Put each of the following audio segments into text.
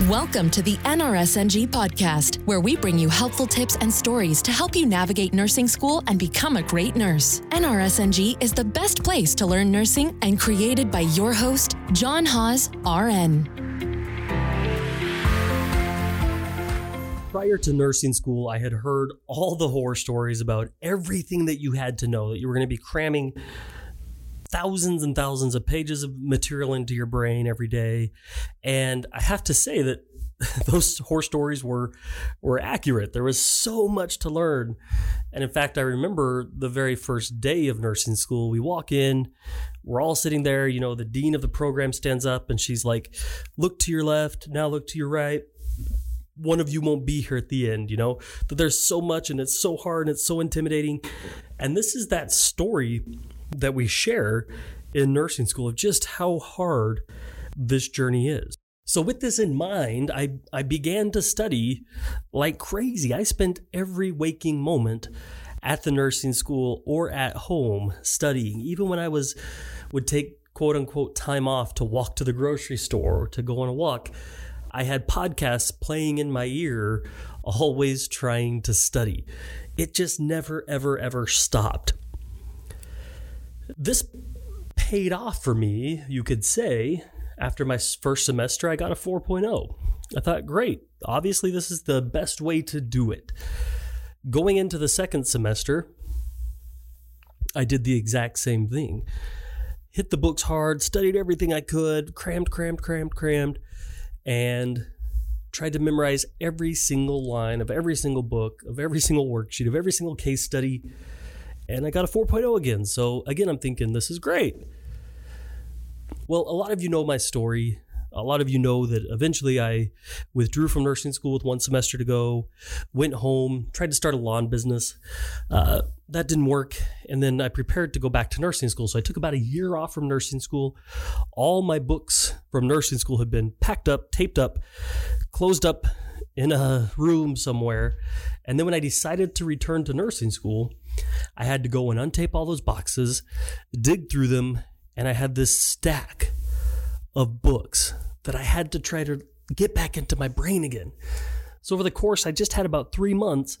Welcome to the NRSNG podcast, where we bring you helpful tips and stories to help you navigate nursing school and become a great nurse. NRSNG is the best place to learn nursing and created by your host, Jon Haws, RN. Prior to nursing school, I had heard all the horror stories about everything that you had to know, that you were going to be cramming thousands and thousands of pages of material into your brain every day. And I have to say that those horror stories were were accurate. There was so much to learn. And in fact, I remember the very first day of nursing school. We walk in, we're all sitting there, you know, the dean of the program stands up and she's like, "Look to your left, now look to your right." One of you won't be here at the end, you know? That there's so much and it's so hard and it's so intimidating. And this is that story that we share in nursing school of just how hard this journey is. So, with this in mind, I, I began to study like crazy. I spent every waking moment at the nursing school or at home studying, even when I was would take quote unquote time off to walk to the grocery store or to go on a walk. I had podcasts playing in my ear, always trying to study. It just never, ever, ever stopped. This paid off for me, you could say. After my first semester, I got a 4.0. I thought, great, obviously, this is the best way to do it. Going into the second semester, I did the exact same thing. Hit the books hard, studied everything I could, crammed, crammed, crammed, crammed, and tried to memorize every single line of every single book, of every single worksheet, of every single case study and I got a 4.0 again. So again, I'm thinking this is great. Well, a lot of you know my story. A lot of you know that eventually I withdrew from nursing school with one semester to go, went home, tried to start a lawn business. Uh, that didn't work. And then I prepared to go back to nursing school. So I took about a year off from nursing school. All my books from nursing school had been packed up, taped up, closed up in a room somewhere. And then when I decided to return to nursing school, I had to go and untape all those boxes, dig through them, and I had this stack of books that I had to try to get back into my brain again. So, over the course, I just had about three months,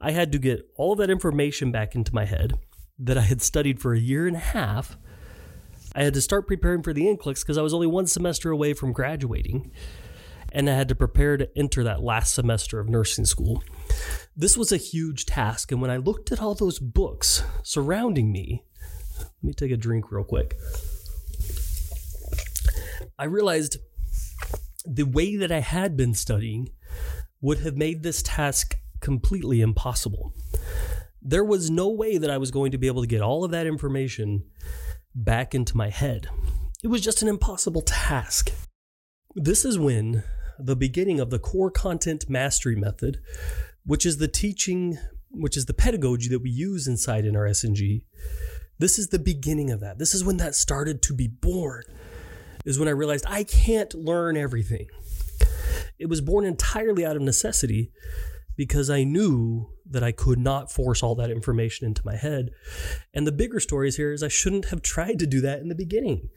I had to get all that information back into my head that I had studied for a year and a half. I had to start preparing for the NCLEX because I was only one semester away from graduating. And I had to prepare to enter that last semester of nursing school. This was a huge task, and when I looked at all those books surrounding me, let me take a drink real quick. I realized the way that I had been studying would have made this task completely impossible. There was no way that I was going to be able to get all of that information back into my head. It was just an impossible task. This is when the beginning of the core content mastery method which is the teaching, which is the pedagogy that we use inside NRSNG. This is the beginning of that. This is when that started to be born, is when I realized I can't learn everything. It was born entirely out of necessity because I knew that I could not force all that information into my head. And the bigger story is here is I shouldn't have tried to do that in the beginning.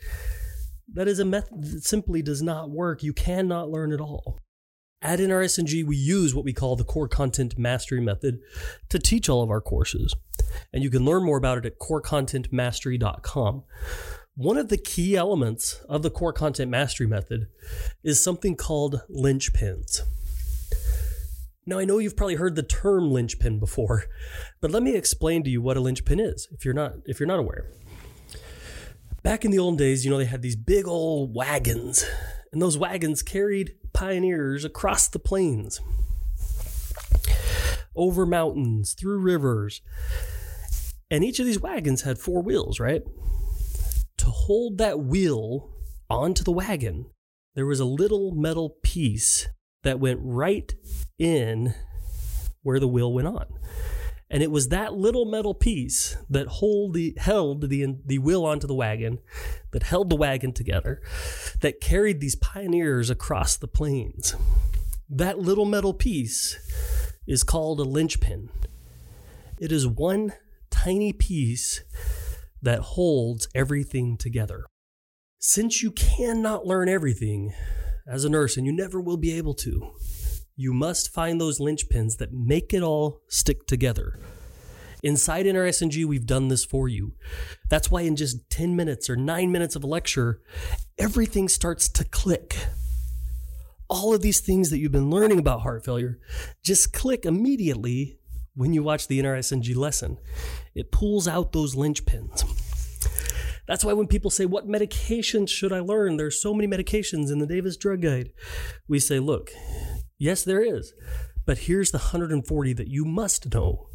That is a method that simply does not work. You cannot learn at all. At NRSNG, we use what we call the Core Content Mastery Method to teach all of our courses. And you can learn more about it at corecontentmastery.com. One of the key elements of the Core Content Mastery Method is something called linchpins. Now, I know you've probably heard the term linchpin before, but let me explain to you what a linchpin is if you're not if you're not aware. Back in the old days, you know, they had these big old wagons, and those wagons carried pioneers across the plains, over mountains, through rivers. And each of these wagons had four wheels, right? To hold that wheel onto the wagon, there was a little metal piece that went right in where the wheel went on. And it was that little metal piece that hold the, held the, the wheel onto the wagon, that held the wagon together, that carried these pioneers across the plains. That little metal piece is called a linchpin. It is one tiny piece that holds everything together. Since you cannot learn everything, as a nurse, and you never will be able to. You must find those linchpins that make it all stick together. Inside NRSNG, we've done this for you. That's why in just 10 minutes or 9 minutes of a lecture, everything starts to click. All of these things that you've been learning about heart failure just click immediately when you watch the NRSNG lesson. It pulls out those linchpins. That's why when people say, What medications should I learn? There's so many medications in the Davis Drug Guide. We say, Look, yes, there is, but here's the 140 that you must know.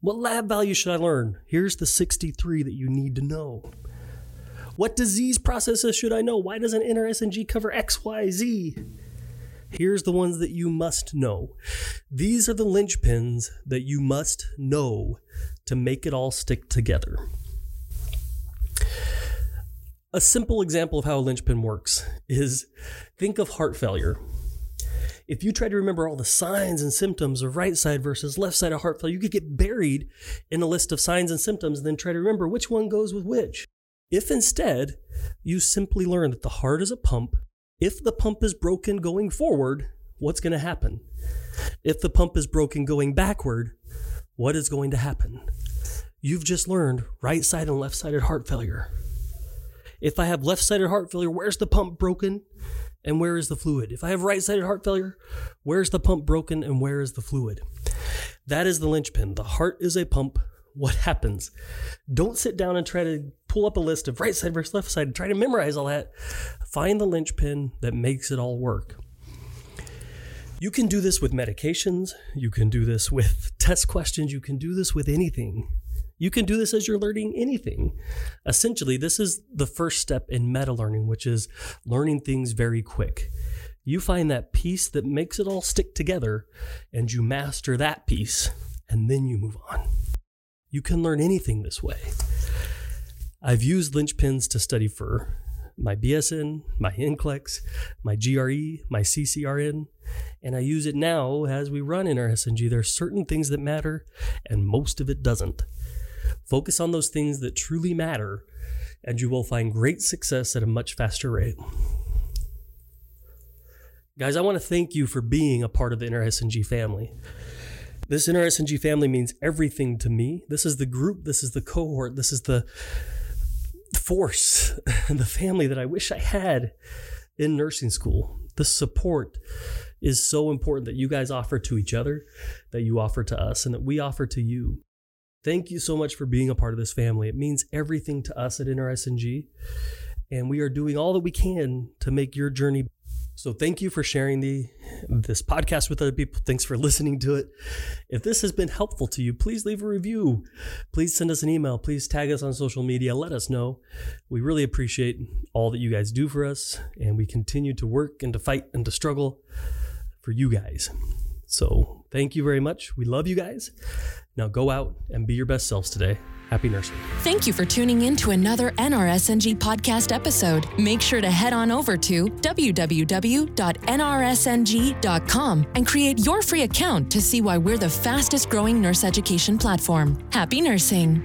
What lab value should I learn? Here's the 63 that you need to know. What disease processes should I know? Why doesn't NRSNG cover XYZ? Here's the ones that you must know. These are the linchpins that you must know to make it all stick together. A simple example of how a linchpin works is think of heart failure. If you try to remember all the signs and symptoms of right side versus left side of heart failure, you could get buried in a list of signs and symptoms and then try to remember which one goes with which. If instead you simply learn that the heart is a pump, if the pump is broken going forward, what's going to happen? If the pump is broken going backward, what is going to happen? You've just learned right side and left sided heart failure. If I have left sided heart failure, where's the pump broken and where is the fluid? If I have right sided heart failure, where's the pump broken and where is the fluid? That is the linchpin. The heart is a pump, what happens. Don't sit down and try to pull up a list of right side versus left side and try to memorize all that. Find the linchpin that makes it all work. You can do this with medications, you can do this with test questions, you can do this with anything. You can do this as you're learning anything. Essentially, this is the first step in meta learning, which is learning things very quick. You find that piece that makes it all stick together and you master that piece, and then you move on. You can learn anything this way. I've used linchpins to study for my BSN, my NCLEX, my GRE, my CCRN, and I use it now as we run NRSNG. There are certain things that matter, and most of it doesn't. Focus on those things that truly matter, and you will find great success at a much faster rate. Guys, I want to thank you for being a part of the NRSNG family. This NRSNG family means everything to me. This is the group, this is the cohort, this is the force, the family that I wish I had in nursing school. The support is so important that you guys offer to each other, that you offer to us, and that we offer to you. Thank you so much for being a part of this family. It means everything to us at NRSNG, and we are doing all that we can to make your journey so thank you for sharing the this podcast with other people. Thanks for listening to it. If this has been helpful to you, please leave a review. Please send us an email. Please tag us on social media. Let us know. We really appreciate all that you guys do for us, and we continue to work and to fight and to struggle for you guys. So thank you very much. We love you guys. Now go out and be your best selves today. Happy nursing. Thank you for tuning in to another NRSNG podcast episode. Make sure to head on over to www.nrsng.com and create your free account to see why we're the fastest growing nurse education platform. Happy nursing.